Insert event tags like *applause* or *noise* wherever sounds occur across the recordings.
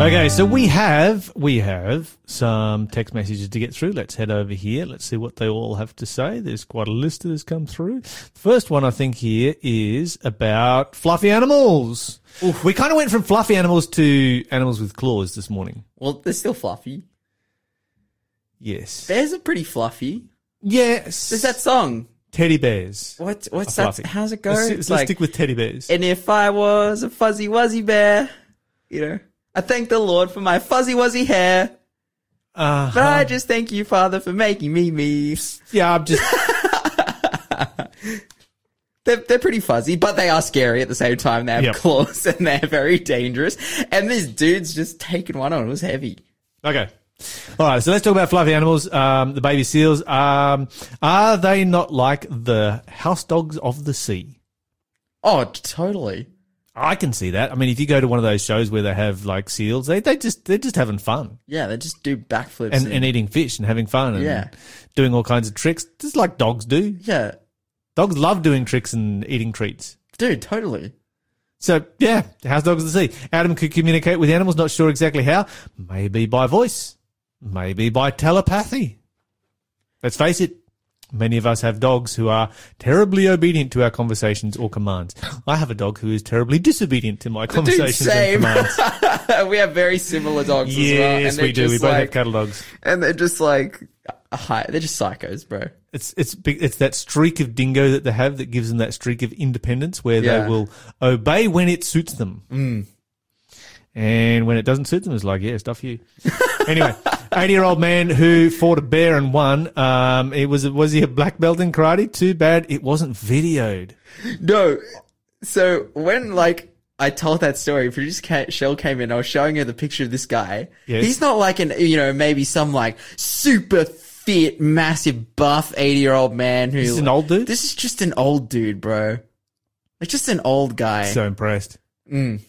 Okay, so we have we have some text messages to get through. Let's head over here. Let's see what they all have to say. There's quite a list that has come through. First one I think here is about fluffy animals. We kind of went from fluffy animals to animals with claws this morning. Well, they're still fluffy. Yes. Bears are pretty fluffy. Yes. There's that song. teddy bears. What? What's that? fluffy. How's it go? Let's, let's like, stick with teddy bears. and if I was a fuzzy wuzzy bear, you know, I thank the Lord for my fuzzy wuzzy hair. Uh, But I just thank you, Father, for making me me. yeah, I'm just *laughs* They're, they're pretty fuzzy, but they are scary at the same time. They have Yep. claws *laughs* and they're very dangerous. And this dude's just taking one on. It was heavy. Okay. All right, so let's talk about fluffy animals. Um, the baby seals. Um, are they not like the house dogs of the sea? Oh, totally. I can see that. I mean, if you go to one of those shows where they have like seals, they they just they're just having fun Yeah, they just do backflips and, and, and eating fish and having fun and Yeah. doing all kinds of tricks, just like dogs do. yeah, Dogs love doing tricks and eating treats. dude, totally. So yeah, house dogs of the sea. Adam could communicate with animals, not sure exactly how. Maybe by voice, maybe by telepathy. Let's face it, many of us have dogs who are terribly obedient to our conversations or commands. I have a dog who is terribly disobedient to my Dude, conversations and same. commands. *laughs* we have very similar dogs as well. yes, we do. We both like, have cattle dogs. and they're just like, hi, they're just psychos, bro. It's it's it's that streak of dingo that they have that gives them that streak of independence where Yeah. they will obey when it suits them. Mm. And when it doesn't suit them, it's like, yeah, stuff you. *laughs* anyway, 80 year old man who fought a bear and won. Um, it was, was he a black belt in karate? Too bad it wasn't videoed. No. So when like I told that story, producer Shell came in. I was showing her the picture of this guy. Yes. He's not like an you know maybe some like super fit, massive, buff eighty year old man who. This is an old dude? This is just an old dude, bro. Like just an old guy. So impressed. Mm.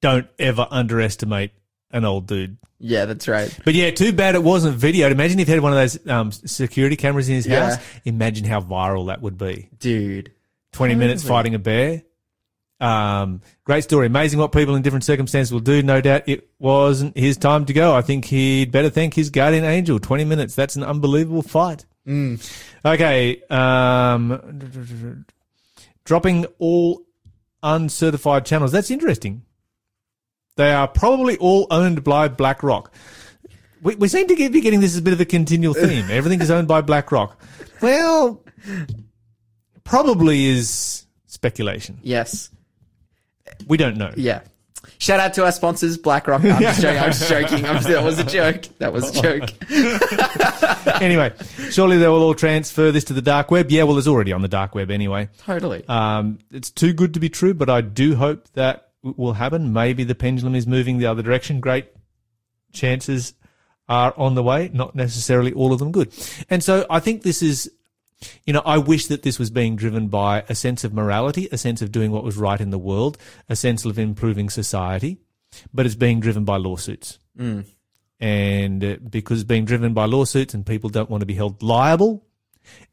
Don't ever underestimate an old dude. yeah, that's right. But yeah, too bad it wasn't videoed. Imagine if he had one of those um, security cameras in his Yeah. house. Imagine how viral that would be. Dude. 20 minutes fighting a bear. Um, great story. Amazing what people in different circumstances will do. No doubt it wasn't his time to go. I think he'd better thank his guardian angel. 20 minutes. That's an unbelievable fight. Okay. Um, dropping all uncertified channels. That's interesting. They are probably all owned by BlackRock. We, we seem to get, be getting this as a bit of a continual theme. *laughs* Everything is owned by BlackRock. Well, probably is speculation. Yes. We don't know. Yeah. Shout out to our sponsors, BlackRock. I'm just joking. I'm just *laughs* joking. I'm just, that was a joke. That was a joke. *laughs* Anyway, surely they will all transfer this to the dark web. Yeah, well, it's already on the dark web anyway. Totally. Um, it's too good to be true, but I do hope that will happen. Maybe the pendulum is moving the other direction. Great chances are on the way. Not necessarily all of them good. And so I think this is, you know, I wish that this was being driven by a sense of morality, a sense of doing what was right in the world, a sense of improving society, but it's being driven by lawsuits. And uh, because being driven by lawsuits and people don't want to be held liable,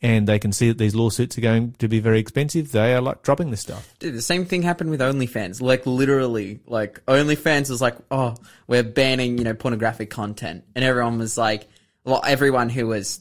and they can see that these lawsuits are going to be very expensive, they are like dropping this stuff. Dude, the same thing happened with OnlyFans. Like literally, like OnlyFans was like, oh, we're banning, you know, pornographic content, and everyone was like, well, everyone who was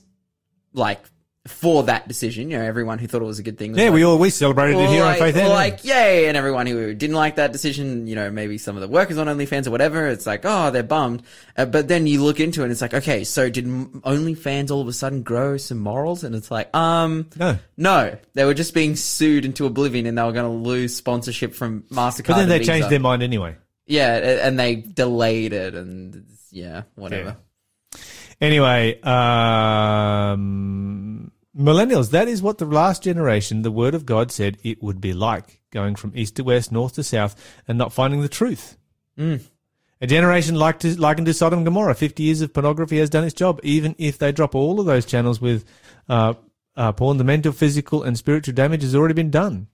like for that decision, you know, everyone who thought it was a good thing. Was Yeah, like, we all we celebrated it here like, on Faith or like, yay, and everyone who didn't like that decision, you know, maybe some of the workers on OnlyFans or whatever, it's like, oh, they're bummed. Uh, but then you look into it and it's like, okay, so did OnlyFans all of a sudden grow some morals? And it's like, um, No. no, they were just being sued into oblivion and they were going to lose sponsorship from MasterCard. but then they changed their mind anyway. Yeah, and they delayed it and yeah, whatever. Anyway, um, millennials, that is what the last generation, the word of God said it would be like, going from east to west, north to south, and not finding the truth. A generation like to, likened to Sodom and Gomorrah. 50 years of pornography has done its job. Even if they drop all of those channels with uh, uh, porn, the mental, physical, and spiritual damage has already been done.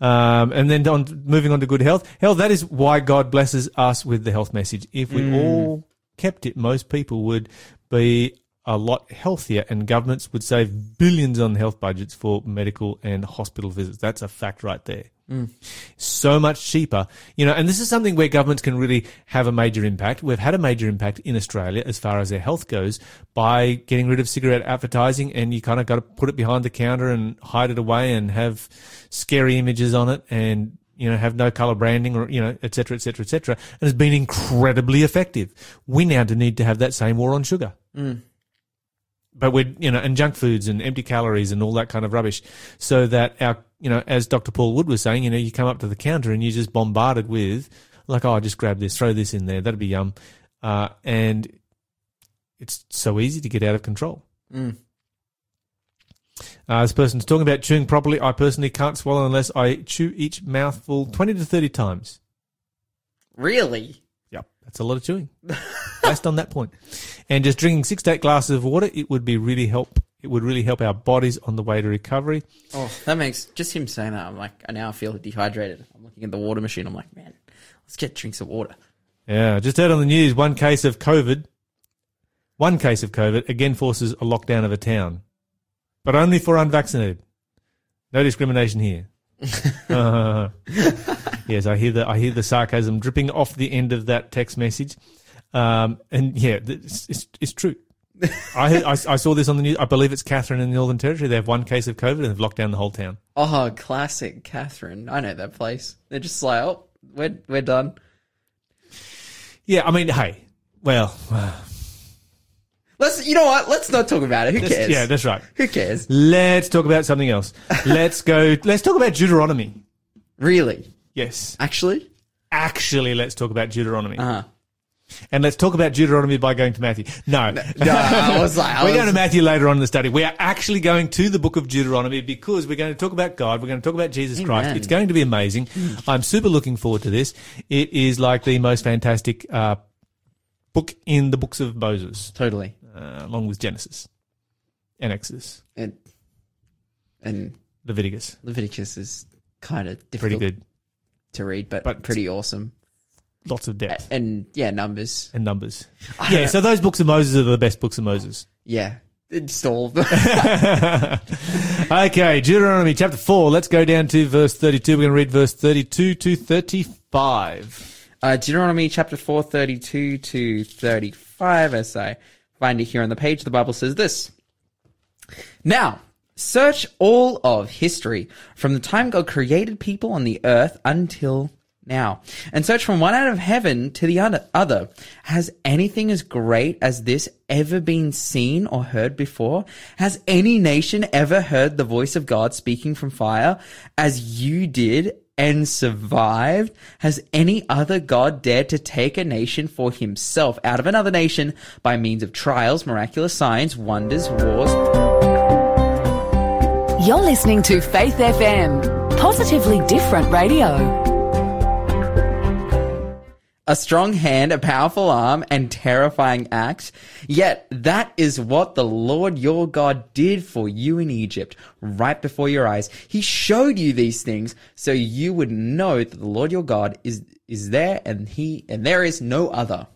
Um, and then on, moving on to good health. Hell, that is why God blesses us with the health message. If we all kept it, most people would be a lot healthier and governments would save billions on health budgets for medical and hospital visits. That's a fact right there. Mm. So much cheaper, you know, and this is something where governments can really have a major impact. We've had a major impact in Australia as far as their health goes by getting rid of cigarette advertising and you kind of got to put it behind the counter and hide it away and have scary images on it and you know, have no color branding or, you know, et cetera, et cetera, et cetera. And it's been incredibly effective. We now need to have that same war on sugar. Mm. But we're, you know, and junk foods and empty calories and all that kind of rubbish. So that our, you know, as Dr. Paul Wood was saying, you know, you come up to the counter and you're just bombarded with, like, oh, just grab this, throw this in there, that'd be yum. Uh, and it's so easy to get out of control. Uh, this person's talking about chewing properly. I personally can't swallow unless I chew each mouthful 20 to 30 times. Really? That's a lot of chewing. Based on that point. And just drinking six to eight glasses of water, it would be really help. It would really help our bodies on the way to recovery. Oh, that makes just him saying that. I'm like, I now feel dehydrated. I'm looking at the water machine. I'm like, man, let's get drinks of water. Yeah. Just heard on the news one case of COVID. One case of COVID again forces a lockdown of a town, but only for unvaccinated. No discrimination here. Uh, *laughs* yes, I hear the I hear the sarcasm dripping off the end of that text message, um, and yeah, it's, it's, it's true. I, I I saw this on the news. I believe it's Katherine in the Northern Territory. They have one case of COVID and they've locked down the whole town. Oh, classic Katherine. I know that place. They're just like, oh, we're we're done. Yeah, I mean, hey, well, Let's, you know what? Let's not talk about it. Who cares? yeah, that's right. Who cares? Let's talk about something else. *laughs* Let's go. Let's talk about Deuteronomy. Really? Yes, Actually? actually, let's talk about Deuteronomy. Uh huh. And let's talk about Deuteronomy by going to Matthew. No, No, I *laughs* was like, I we're going to Matthew later on in the study. We are actually going to the book of Deuteronomy because we're going to talk about God. We're going to talk about Jesus Christ. Amen. It's going to be amazing. I'm super looking forward to this. It is like the most fantastic uh, book in the books of Moses, Totally. uh, along with Genesis and Exodus, And and Leviticus. Leviticus is kind of Pretty difficult good. to read, but, But- pretty awesome. Lots of depth And yeah, numbers. and numbers. Yeah, so those books of Moses are the best books of Moses. yeah, it's all. *laughs* okay, Deuteronomy chapter 4. Let's go down to verse 32. We're going to read verse 32 to 35. Uh, Deuteronomy chapter 4, 32 to 35, as I find it here on the page, the Bible says this. Now, search all of history from the time God created people on the earth until now, and search from one end of heaven to the other- other. Has anything as great as this ever been seen or heard before? Has any nation ever heard the voice of God speaking from fire as you did and survived? Has any other God dared to take a nation for himself out of another nation by means of trials, miraculous signs, wonders, wars? You're listening to Faith FM, positively different radio. A strong hand, a powerful arm, and terrifying acts. Yet that is what the Lord your God did for you in Egypt, right before your eyes. He showed you these things so you would know that the Lord your God is is there and he and there is no other.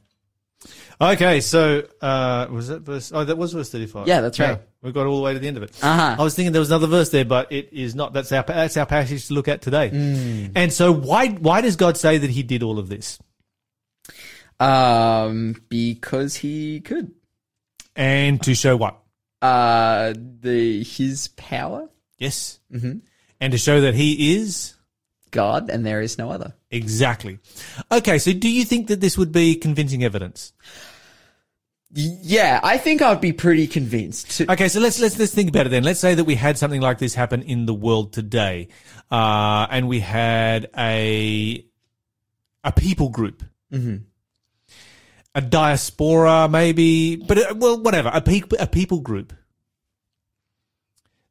Okay, so, uh, was that verse? Oh, that was verse 35. Yeah, that's right. we got all the way to the end of it. Uh-huh. I was thinking there was another verse there, but it is not. That's our, that's our passage to look at today. Hmm. And so why, why does God say that he did all of this? Um because he could. And to show what? Uh the his power, Yes. Mm-hmm. And to show that he is God, and there is no other. exactly. Okay, so do you think that this would be convincing evidence? Yeah, I think I'd be pretty convinced. To, Okay, so let's let's let's think about it then. Let's say that we had something like this happen in the world today, uh, and we had a a people group, mm-hmm. A diaspora, maybe, but uh, well, whatever, a people a people group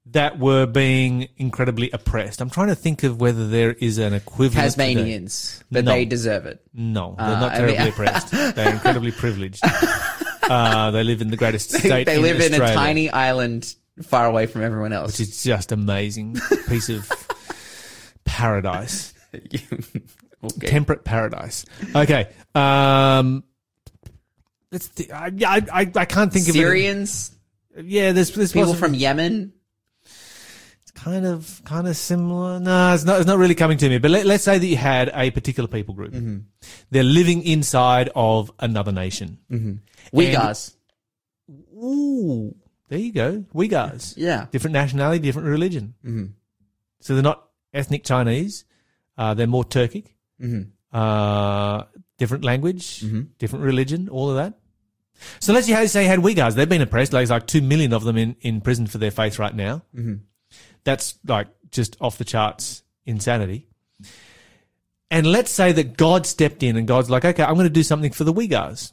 that were being incredibly oppressed. I'm trying to think of whether there is an equivalent. today. Tasmanians, but No. they deserve it. No, they're Uh, not I terribly mean- *laughs* oppressed. They're incredibly privileged. *laughs* Uh, they live in the greatest state. they in live in a tiny island far away from everyone else. which is just amazing *laughs* piece of paradise, okay. temperate paradise. Okay, um, let's. Th- I, I I I can't think of Syrians. Yeah, there's there's people possibly- from Yemen. It's kind of kind of similar. No, it's not. It's not really coming to me. But let, us say that you had a particular people group. They're living inside of another nation. Uyghurs. Ooh, there you go. Uyghurs. Yeah. Different nationality, different religion. Mm-hmm. So they're not ethnic Chinese. Uh, they're more Turkic. Mm-hmm. Uh, different language, different religion, all of that. So let's say you had Uyghurs. They've been oppressed. Like, there's like two million of them in, in prison for their faith right now. Mm-hmm. That's like just off the charts insanity. And let's say that God stepped in and God's like, okay, I'm going to do something for the Uyghurs.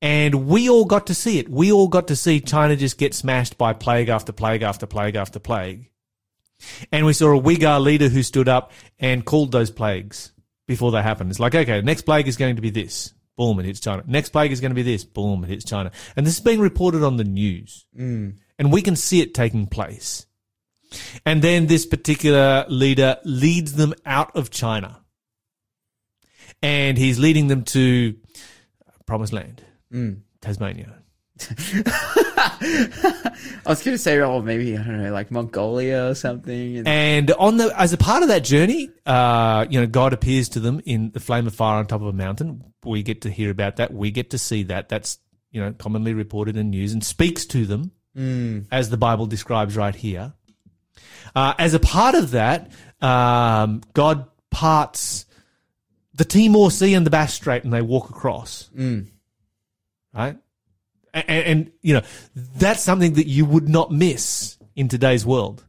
And we all got to see it. We all got to see China just get smashed by plague after plague after plague after plague. And we saw a Uyghur leader who stood up and called those plagues before they happened. It's like, okay, next plague is going to be this. Boom, it hits China. Next plague is going to be this. Boom, it hits China. And this is being reported on the news. Mm. And we can see it taking place. And then this particular leader leads them out of China. And he's leading them to promised land, mm. Tasmania. *laughs* *laughs* I was going to say, oh, maybe, I don't know, like Mongolia or something. And, on the as a part of that journey, uh, you know, God appears to them in the flame of fire on top of a mountain. We get to hear about that. We get to see that. That's you know commonly reported in news and speaks to them as the Bible describes right here. Uh, as a part of that, um, God parts the Timor Sea and the Bass Strait, and they walk across. Right, and, and you know that's something that you would not miss in today's world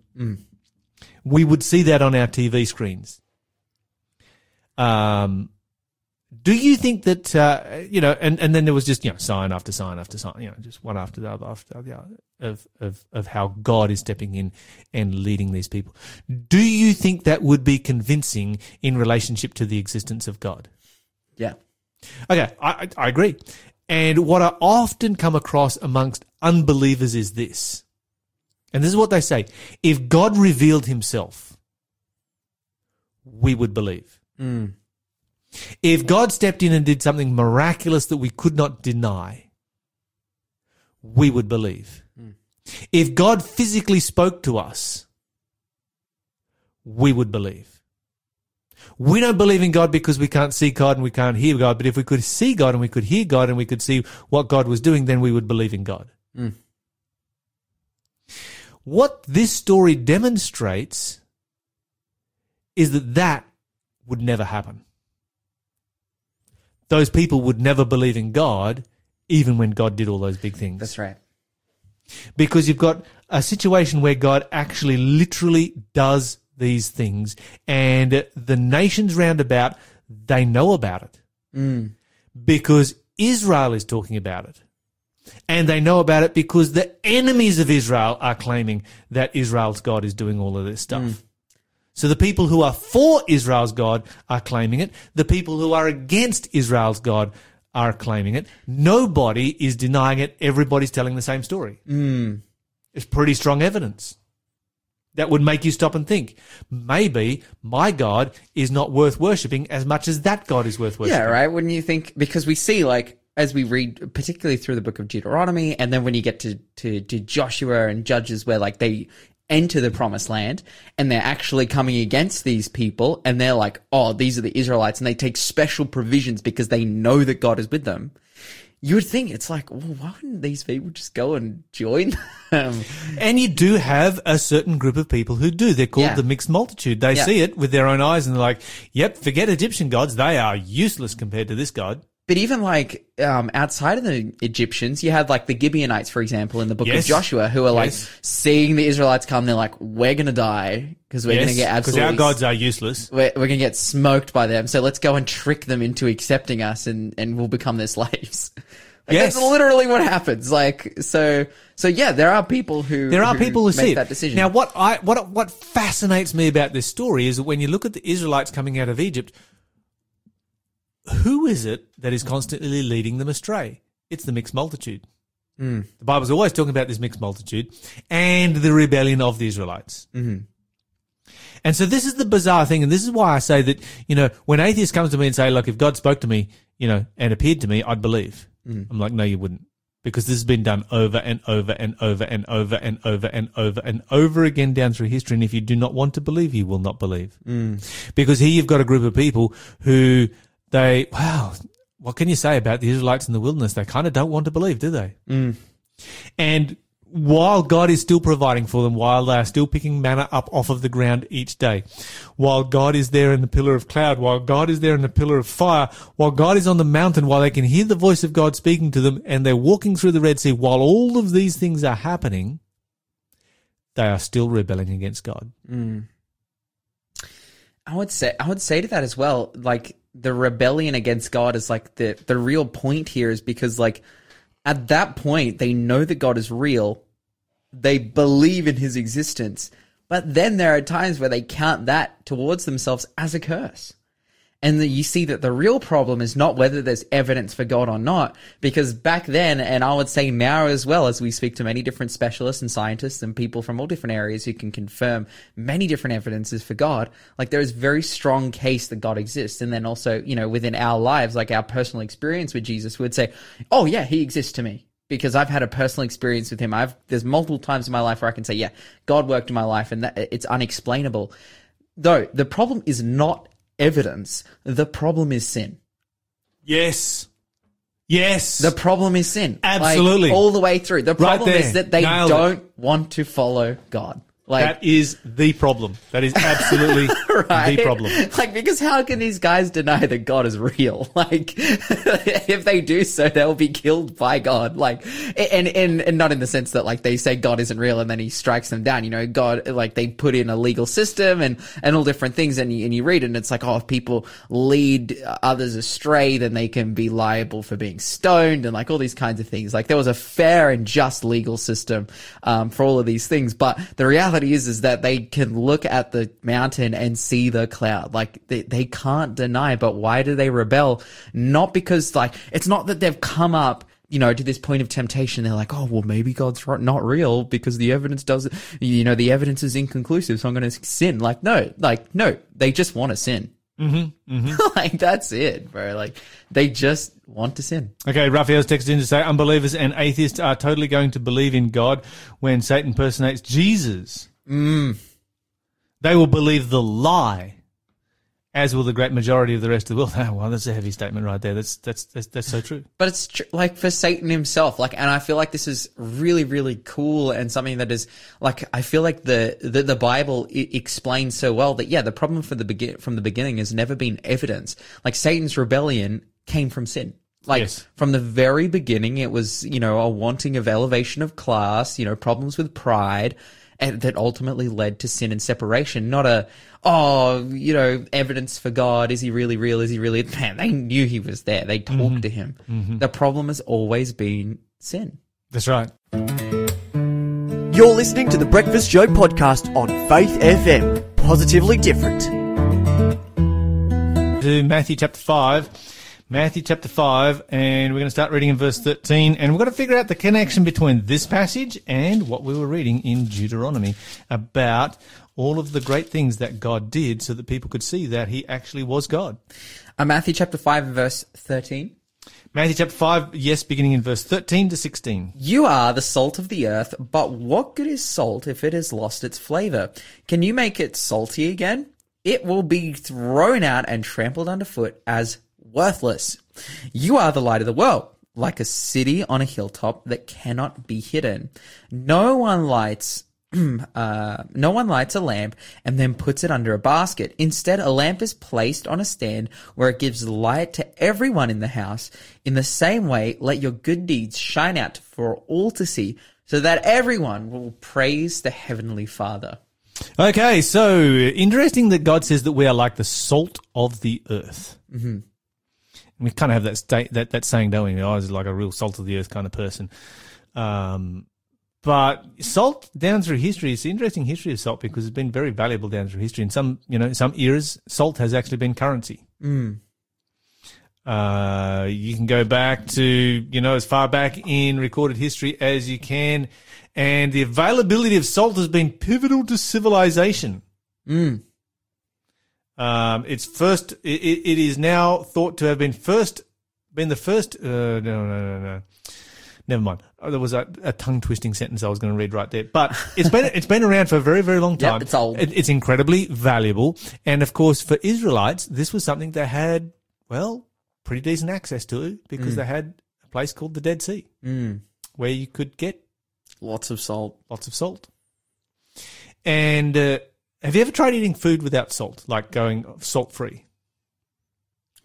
we would see that on our TV screens. Um, do you think that uh, you know? And, and then there was just you know sign after sign after sign, you know, just one after the other after the other of of of how God is stepping in and leading these people. Do you think that would be convincing in relationship to the existence of God? yeah. Okay, I I agree. And what I often come across amongst unbelievers is this. And this is what they say. If God revealed himself, we would believe. Mm. If God stepped in and did something miraculous that we could not deny, we would believe. Mm. If God physically spoke to us, we would believe. We don't believe in God because we can't see God and we can't hear God. But if we could see God and we could hear God and we could see what God was doing, then we would believe in God. Hmm. What this story demonstrates is that that would never happen. Those people would never believe in God, even when God did all those big things That's right. because you've got a situation where God actually literally does these things and the nations round about they know about it mm. because Israel is talking about it and they know about it because the enemies of Israel are claiming that Israel's God is doing all of this stuff. Mm. So the people who are for Israel's God are claiming it. The people who are against Israel's God are claiming it. Nobody is denying it. Everybody's telling the same story. Mm. It's pretty strong evidence. That would make you stop and think. Maybe my God is not worth worshipping as much as that God is worth worshipping. Yeah, right. Wouldn't you think? Because we see, like, as we read, particularly through the book of Deuteronomy, and then when you get to, to, to Joshua and Judges, where, like, they enter the promised land and they're actually coming against these people, and they're like, oh, these are the Israelites, and they take special provisions because they know that God is with them. You would think it's like, well, why wouldn't these people just go and join them? And you do have a certain group of people who do. They're called Yeah. the mixed multitude. They Yeah. see it with their own eyes and they're like, yep, forget Egyptian gods. They are useless compared to this God. But even like um, outside of the Egyptians, you had like the Gibeonites, for example, in the book Yes. of Joshua, who are like Yes. seeing the Israelites come. They're like, "We're gonna die because we're gonna get Because absolutely our gods are useless. we're, we're gonna get smoked by them. So let's go and trick them into accepting us, and and we'll become their *laughs* slaves." Yes. that's literally what happens. Like so, so yeah, there are people who There are people who make see that decision. Now, what I what what fascinates me about this story is that when you look at the Israelites coming out of Egypt, who is it that is constantly leading them astray? It's the mixed multitude. Hmm. The Bible's always talking about this mixed multitude and the rebellion of the Israelites. Mm-hmm. And so this is the bizarre thing, and this is why I say that you know when atheists come to me and say, "Look, if God spoke to me, you know, and appeared to me, I'd believe." Mm. I'm like, "No, you wouldn't." because this has been done over and over and over and over and over and over and over again down through history. And if you do not want to believe, you will not believe. Because here you've got a group of people who they, wow, what can you say about the Israelites in the wilderness? They kind of don't want to believe, do they? And while God is still providing for them, while they are still picking manna up off of the ground each day, while God is there in the pillar of cloud, while God is there in the pillar of fire, while God is on the mountain, while they can hear the voice of God speaking to them, and they're walking through the Red Sea, while all of these things are happening, they are still rebelling against God. Mm. I would say I would say to that as well, like the rebellion against God is like the the real point here is because like at that point they know that God is real, they believe in his existence, but then there are times where they count that towards themselves as a curse. And then you see that the real problem is not whether there's evidence for God or not, because back then, and I would say now as well, as we speak to many different specialists and scientists and people from all different areas who can confirm many different evidences for God, like there is very strong case that God exists. And then also, you know, within our lives, like our personal experience with Jesus would say, oh yeah, he exists to me because I've had a personal experience with him. I've there's multiple times in my life where I can say, yeah, God worked in my life, and that it's unexplainable. Though the problem is not evidence, the problem is sin. Yes. Yes. The problem is sin. Like, Absolutely. all the way through. The Right problem there. is that they Nailed don't want to follow God. Like that is the problem. That is absolutely *laughs* right? the problem. Like, because how can these guys deny that God is real? *laughs* Like, if they do so, they'll be killed by God. Like, and, and, and not in the sense that, like, they say God isn't real and then he strikes them down. You know, God, like, they put in a legal system and, and all different things. And you, and you read it and it's like, oh, if people lead others astray, then they can be liable for being stoned and like all these kinds of things. Like, there was a fair and just legal system, um, for all of these things. But the reality is, is that they can look at the mountain and see the cloud. Like they, they can't deny, but why do they rebel? Not because like, it's not that they've come up, you know, to this point of temptation. They're like, oh, well, maybe God's not real because the evidence doesn't, you know, the evidence is inconclusive. So I'm going to sin. Like, no, like, no, they just want to sin. Mm-hmm, *laughs* like that's it, bro. Like they just want to sin. Okay, Raphael's texted in to say unbelievers and atheists are totally going to believe in God when Satan personates Jesus. Mm. They will believe the lie, as will the great majority of the rest of the world. *laughs* Oh, well, that's a heavy statement right there. That's that's that's, that's so true. But it's tr- like for Satan himself, like, and I feel like this is really, really cool and something that is like, I feel like the, the, the Bible I- explains so well that, yeah, the problem for the begin, from the beginning has never been evidence. Like Satan's rebellion came from sin. Like Yes. from the very beginning, it was, you know, a wanting of elevation of class, you know, problems with pride, that ultimately led to sin and separation, not a, oh, you know, evidence for God. Is he really real? Is he really? *laughs* Man, they knew he was there. They talked mm-hmm. to him. Mm-hmm. The problem has always been sin. That's right. You're listening to the Breakfast Show podcast on Faith FM. Positively different. To Matthew chapter five. Matthew chapter 5, and we're going to start reading in verse 13. And we've got to figure out the connection between this passage and what we were reading in Deuteronomy about all of the great things that God did so that people could see that He actually was God. Uh, Matthew chapter 5 verse 13. Matthew chapter 5, yes, beginning in verse 13 to 16. You are the salt of the earth, but what good is salt if it has lost its flavor? Can you make it salty again? It will be thrown out and trampled underfoot as worthless. You are the light of the world, like a city on a hilltop that cannot be hidden. No one lights *clears throat* uh, no one lights a lamp and then puts it under a basket. Instead, a lamp is placed on a stand where it gives light to everyone in the house. In the same way, let your good deeds shine out for all to see so that everyone will praise the Heavenly Father. Okay, so interesting that God says that we are like the salt of the earth. Mm-hmm. We kind of have that state, that, that saying, don't we? I was like a real salt of the earth kind of person. Um, but salt down through history, it's an interesting history of salt because it's been very valuable down through history. In some, you know, some eras, salt has actually been currency. Uh, you can go back to, you know, as far back in recorded history as you can. And the availability of salt has been pivotal to civilization. Um, it's first, it, it is now thought to have been first, been the first, uh, no, no, no, no. Never mind. Oh, There was a, a tongue twisting sentence I was going to read right there. But *laughs* it's been it's been around for a very very long Yep, time. it's old. It- it's incredibly valuable, and of course for Israelites, this was something they had well pretty decent access to because they had a place called the Dead Sea Mm. where you could get Lots of salt. lots of salt. And uh, have you ever tried eating food without salt, like going salt free?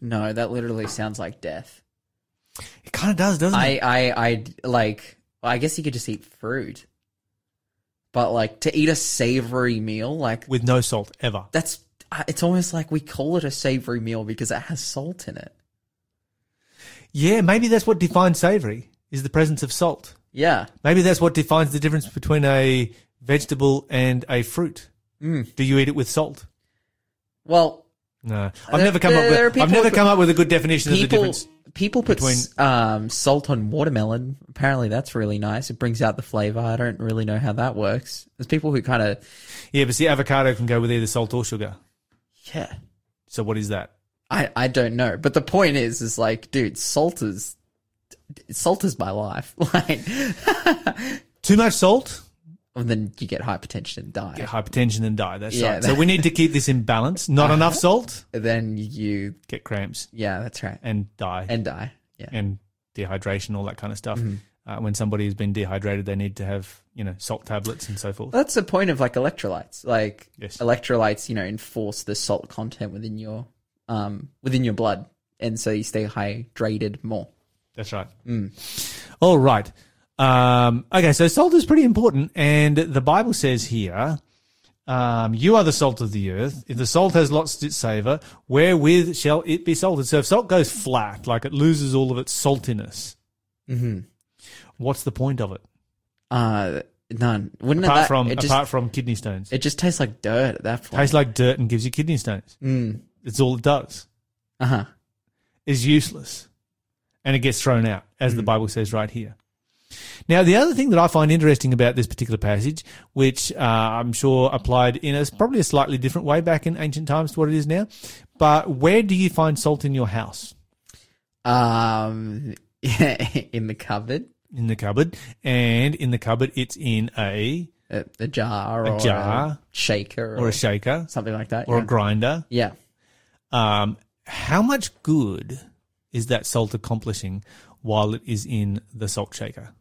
No, that literally sounds like death. It kind of does, doesn't it? I, I, I like. I guess you could just eat fruit, but like to eat a savory meal, like With no salt ever. that's. It's almost like we call it a savory meal because it has salt in it. Yeah, maybe that's what defines savory is the presence of salt. Yeah, Maybe that's what defines the difference between a vegetable and a fruit. Mm. Do you eat it with salt? well, No, I've There- never come up with. I've never come up with a good definition of the difference. people put between- um, salt on watermelon. Apparently, that's really nice. It brings out the flavor. I don't really know how that works. There's people who kind of Yeah, but see, avocado can go with either salt or sugar. yeah. So what is that? I, I don't know, but the point is, is like, dude, salt is salt is my life. *laughs* Like, Too much salt, and then you get hypertension and die. get hypertension and die. That's Yeah, right. So we need to keep this in balance. Not enough *laughs* salt, then you, get cramps yeah, that's right, and die. and die. Yeah, and dehydration, all that kind of stuff. Mm-hmm. Uh, when somebody has been dehydrated, they need to have you know salt tablets and so forth. that's the point of like electrolytes. Like Yes. electrolytes, you know, enforce the salt content within your um within your blood, and so you stay hydrated more. That's right. Mm. All right. Um, okay, so salt is pretty important, and the Bible says here, um, "You are the salt of the earth. If the salt has lost its savor, wherewith shall it be salted?" So if salt goes flat, like it loses all of its saltiness, Mm-hmm. what's the point of it? Uh, none. Wouldn't Apart that from it apart just from kidney stones, it just tastes like dirt at that point? tastes like dirt and gives you kidney stones. mm. It's all it does. Uh huh. is useless and it gets thrown out, as Mm. the Bible says right here. Now, the other thing that I find interesting about this particular passage, which uh, I'm sure applied in a probably a slightly different way back in ancient times to what it is now, but where do you find salt in your house? Um, *laughs* in the cupboard, In the cupboard, and in the cupboard, it's in a a, a jar, A or jar. a shaker, or a shaker something like that. or yeah. a grinder. yeah. Um, how much good is that salt accomplishing while it is in the salt shaker?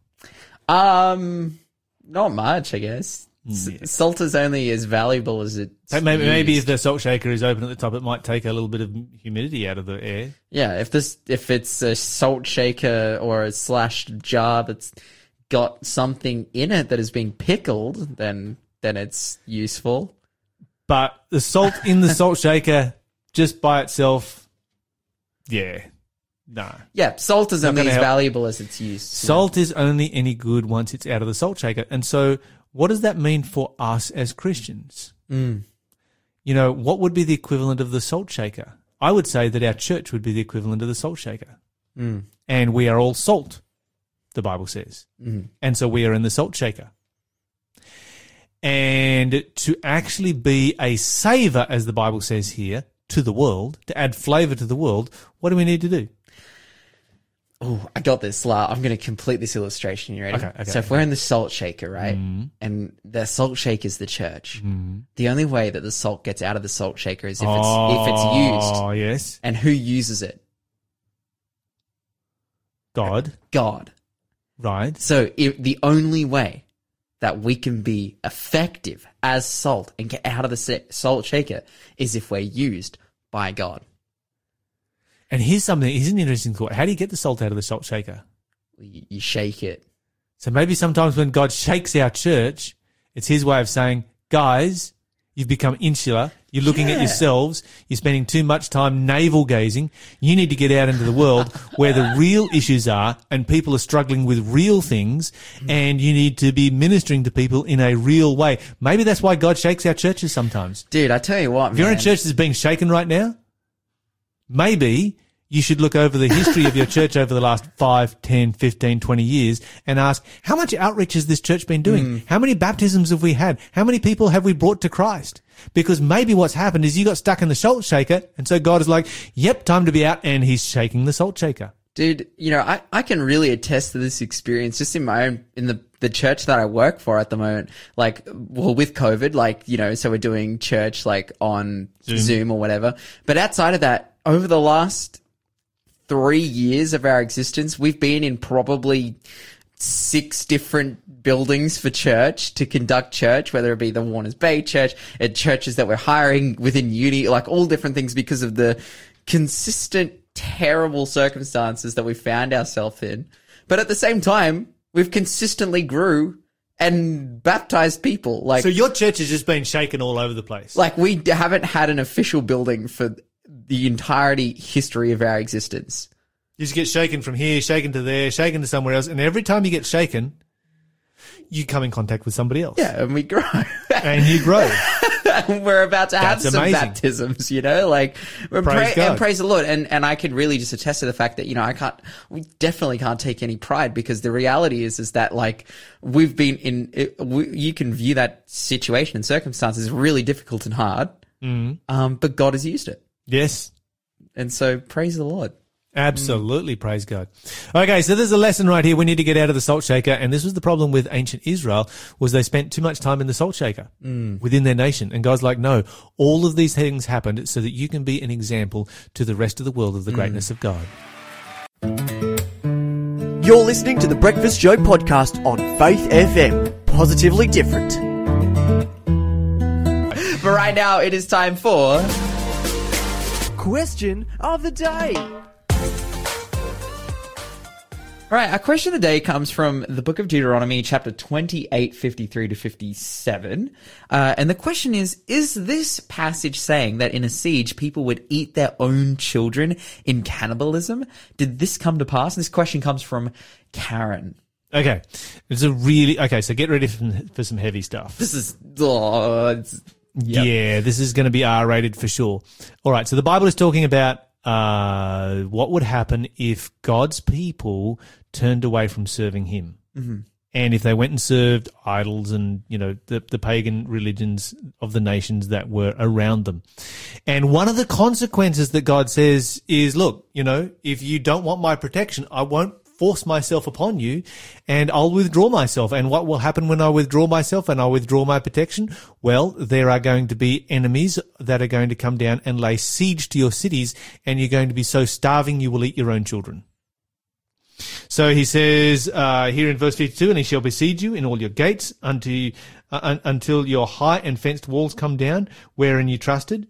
Um, not much, I guess. Yeah. Salt is only as valuable as it. Maybe, maybe if the salt shaker is open at the top, it might take a little bit of humidity out of the air. yeah, if this if it's a salt shaker or a slashed jar that's got something in it that is being pickled, then then it's useful. But the salt in the salt shaker, just by itself, yeah, no. Yeah, salt is only as help. valuable as its use. Salt is only any good once it's out of the salt shaker. And so, what does that mean for us as Christians? Mm. You know, what would be the equivalent of the salt shaker? I would say that our church would be the equivalent of the salt shaker. Mm. And we are all salt, the Bible says. Mm. And so we are in the salt shaker. And to actually be a savor, as the Bible says here, to the world, to add flavor to the world, what do we need to do? Oh, I got this. La. I'm going to complete this illustration. You ready? Okay, okay, so if we're in the salt shaker, right, mm-hmm. and the salt shaker is the church, mm-hmm. the only way that the salt gets out of the salt shaker is if it's if it's oh, used, Oh, yes. and who uses it? God. God. Right. So if the only way that we can be effective as salt and get out of the salt shaker is if we're used by God. And here's something, here's an interesting thought. How do you get the salt out of the salt shaker? You, you shake it. So maybe sometimes when God shakes our church, it's his way of saying, guys, you've become insular. You're looking at yourselves. You're spending too much time navel gazing. You need to get out into the world where the real issues are and people are struggling with real things and you need to be ministering to people in a real way. Maybe that's why God shakes our churches sometimes. Dude, I tell you what, If you're in a church that's being shaken right now, maybe you should look over the history of your church over the last 5, 10, 15, 20 years and ask, how much outreach has this church been doing? Mm. How many baptisms have we had? How many people have we brought to Christ? Because maybe what's happened is you got stuck in the salt shaker and so God is like, yep, time to be out and he's shaking the salt shaker. Dude, you know, I, I can really attest to this experience just in my own, in the, the church that I work for at the moment. Like, well, with COVID, like, you know, so we're doing church like on Zoom, or whatever. But outside of that, over the last three years of our existence, we've been in probably six different buildings for church to conduct church, whether it be the Warners Bay church, at churches that we're hiring within uni, like all different things because of the consistent terrible circumstances that we found ourselves in. But at the same time, we've consistently grew and baptized people. Like, So your church has just been shaken all over the place. like we haven't had an official building for the entirety history of our existence. You just get shaken from here, shaken to there, shaken to somewhere else, and every time you get shaken, you come in contact with somebody else. Yeah, and we grow. *laughs* And you grow. *laughs* we're about to have That's some amazing. baptisms, you know, like Praise pray, God. and praise the Lord. And and I can really just attest to the fact that you know I can't, we definitely can't take any pride because the reality is is that like we've been in, it, we, you can view that situation and circumstances really difficult and hard, mm. um, but God has used it, yes. and so praise the Lord. Absolutely, praise God. Okay, so there's a lesson right here. We need to get out of the salt shaker, and this was the problem with ancient Israel: was they spent too much time in the salt shaker mm. within their nation. And God's like, no, all of these things happened so that you can be an example to the rest of the world of the mm. greatness of God. You're listening to the Breakfast Show podcast on Faith FM. Positively different. But right now it is time for. Question of the day. All right, our question of the day comes from the book of Deuteronomy, chapter 28, 53 to 57. Uh, and the question is, is this passage saying that in a siege, people would eat their own children in cannibalism? Did this come to pass? And this question comes from Karen. Okay, it's a really okay. So get ready for, for some heavy stuff. This is, oh, it's, Yep. Yeah, this is going to be R rated for sure. All right, so the Bible is talking about uh, what would happen if God's people turned away from serving Him, mm-hmm. and if they went and served idols and you know the the pagan religions of the nations that were around them. And one of the consequences that God says is, look, you know, if you don't want my protection, I won't force myself upon you and I'll withdraw myself. And what will happen when I withdraw myself and I withdraw my protection? Well, there are going to be enemies that are going to come down and lay siege to your cities and you're going to be so starving you will eat your own children. So he says uh, here in verse 52, and he shall besiege you in all your gates until, uh, until your high and fenced walls come down, wherein you trusted,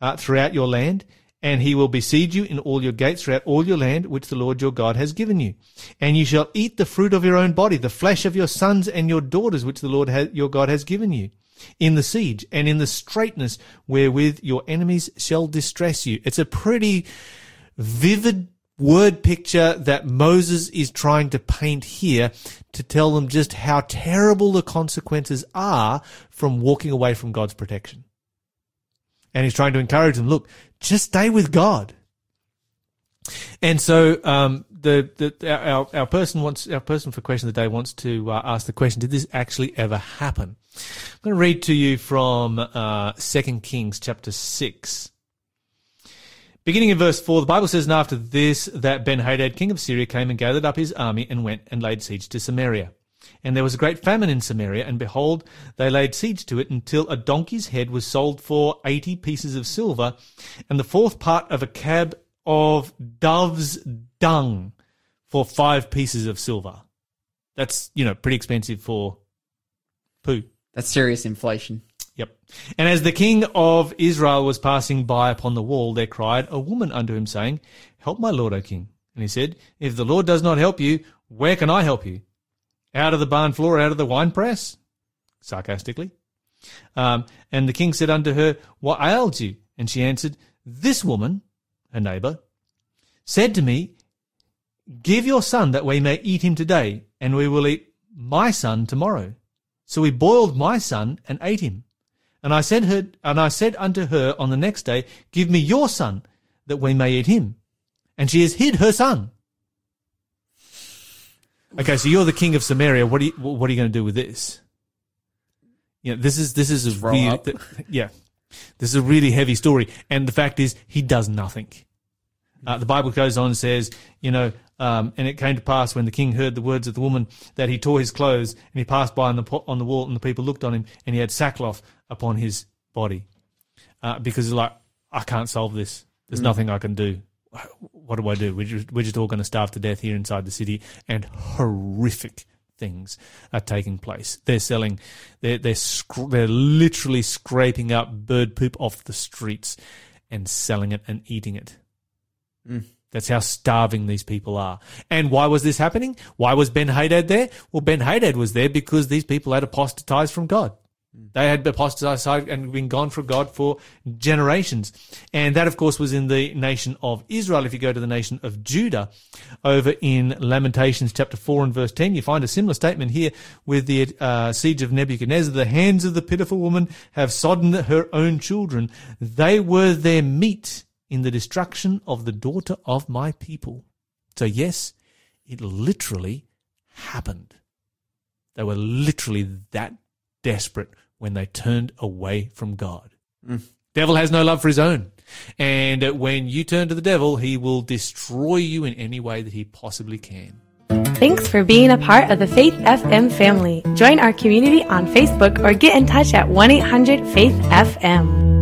uh, throughout your land. And he will besiege you in all your gates throughout all your land, which the Lord your God has given you. And you shall eat the fruit of your own body, the flesh of your sons and your daughters, which the Lord your God has given you. In the siege and in the straitness wherewith your enemies shall distress you. It's a pretty vivid word picture that Moses is trying to paint here to tell them just how terrible the consequences are from walking away from God's protection. And he's trying to encourage them, look, just stay with God. And so, um, the, the, our, our person wants, our person for question of the day wants to uh, ask the question, did this actually ever happen? I'm going to read to you from, uh, 2 Kings chapter 6. Beginning in verse 4, the Bible says, And after this, that Ben-Hadad, king of Syria, came and gathered up his army and went and laid siege to Samaria. And there was a great famine in Samaria, and behold, they laid siege to it until a donkey's head was sold for eighty pieces of silver, and the fourth part of a cab of dove's dung for five pieces of silver. That's, you know, pretty expensive for poo. that's serious inflation. Yep. And as the king of Israel was passing by upon the wall, there cried a woman unto him, saying, Help my lord, O king. And he said, If the Lord does not help you, where can I help you? Out of the barn floor, out of the wine press? Sarcastically. Um, and the king said unto her, What ails you? And she answered, This woman, her neighbor, said to me, Give your son that we may eat him today, and we will eat my son tomorrow. So we boiled my son and ate him. And I said her, and I said unto her on the next day, Give me your son, that we may eat him. And she has hid her son. Okay, so you're the king of Samaria. What are you, what are you going to do with this? You know, this is this is a th- yeah, this is a really heavy story. And the fact is, he does nothing. Uh, the Bible goes on and says, you know, um, and it came to pass when the king heard the words of the woman that he tore his clothes and he passed by on the po- on the wall and the people looked on him and he had sackcloth upon his body uh, because he's like, I can't solve this. There's nothing I can do. What do I do? We're just, we're just all going to starve to death here inside the city, and horrific things are taking place. They're selling, they're they're scr- they're literally scraping up bird poop off the streets and selling it and eating it. Mm. That's how starving these people are. And why was this happening? Why was Ben Hadad there? Well, Ben Hadad was there because these people had apostatized from God. They had apostatized and been gone from God for generations. And that, of course, was in the nation of Israel. If you go to the nation of Judah, over in Lamentations chapter 4 and verse 10, you find a similar statement here with the uh, siege of Nebuchadnezzar. The hands of the pitiful woman have sodden her own children. They were their meat in the destruction of the daughter of my people. So, yes, it literally happened. They were literally that desperate when they turned away from God. Mm. Devil has no love for his own. And when you turn to the devil, he will destroy you in any way that he possibly can. Thanks for being a part of the Faith FM family. Join our community on Facebook or get in touch at 1 800 Faith FM.